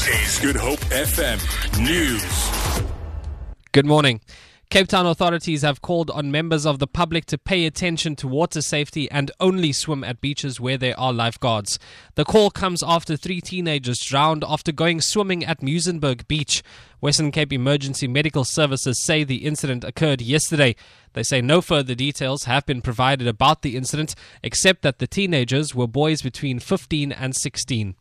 Good Hope FM News. Good morning. Cape Town authorities have called on members of the public to pay attention to water safety and only swim at beaches where there are lifeguards. The call comes after three teenagers drowned after going swimming at Muizenberg Beach. Western Cape Emergency Medical Services say the incident occurred yesterday. They say no further details have been provided about the incident, except that the teenagers were boys between 15 and 16.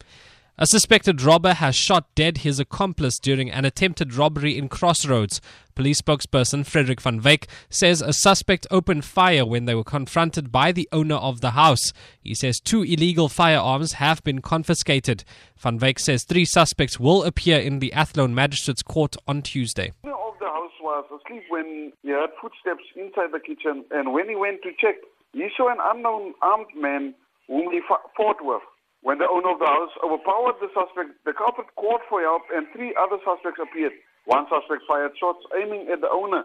A suspected robber has shot dead his accomplice during an attempted robbery in Crossroads. Police spokesperson Frederick van Wyk says a suspect opened fire when they were confronted by the owner of the house. He says two illegal firearms have been confiscated. Van Wyk says three suspects will appear in the Athlone Magistrates Court on Tuesday. the house was asleep when he heard footsteps inside the kitchen, and when he went to check, he saw an unknown armed man whom he fought with. When the owner of the house overpowered the suspect, the culprit called for help, and three other suspects appeared. One suspect fired shots aiming at the owner,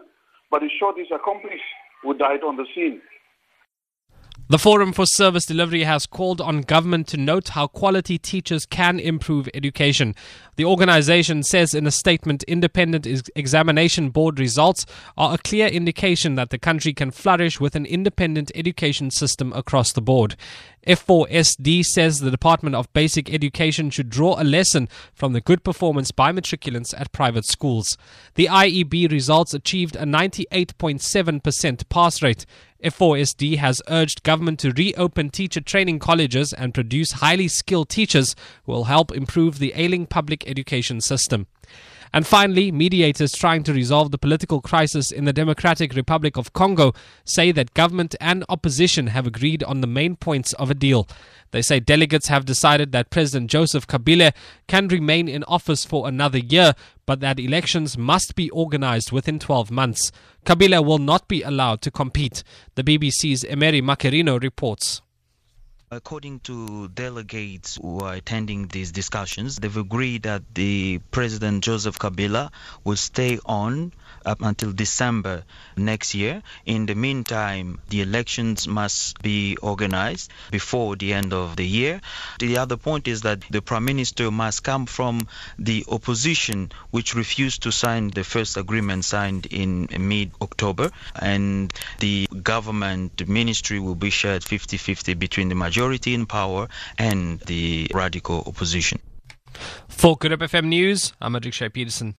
but he shot his accomplice, who died on the scene. The Forum for Service Delivery has called on government to note how quality teachers can improve education. The organization says in a statement independent examination board results are a clear indication that the country can flourish with an independent education system across the board. F4SD says the Department of Basic Education should draw a lesson from the good performance by matriculants at private schools. The IEB results achieved a 98.7% pass rate. F4SD has urged government to reopen teacher training colleges and produce highly skilled teachers who will help improve the ailing public education system. And finally, mediators trying to resolve the political crisis in the Democratic Republic of Congo say that government and opposition have agreed on the main points of a deal. They say delegates have decided that President Joseph Kabila can remain in office for another year, but that elections must be organized within 12 months. Kabila will not be allowed to compete. The BBC's Emery Makumeno reports. According to delegates who are attending these discussions, they've agreed that the President Joseph Kabila will stay on up until December next year. In the meantime, the elections must be organized before the end of the year. The other point is that the Prime Minister must come from the opposition, which refused to sign the first agreement signed in mid October, and the government ministry will be shared 50 50 between the majority in power and the radical opposition. For Good Hope FM News, I'm Adrik Shea Peterson.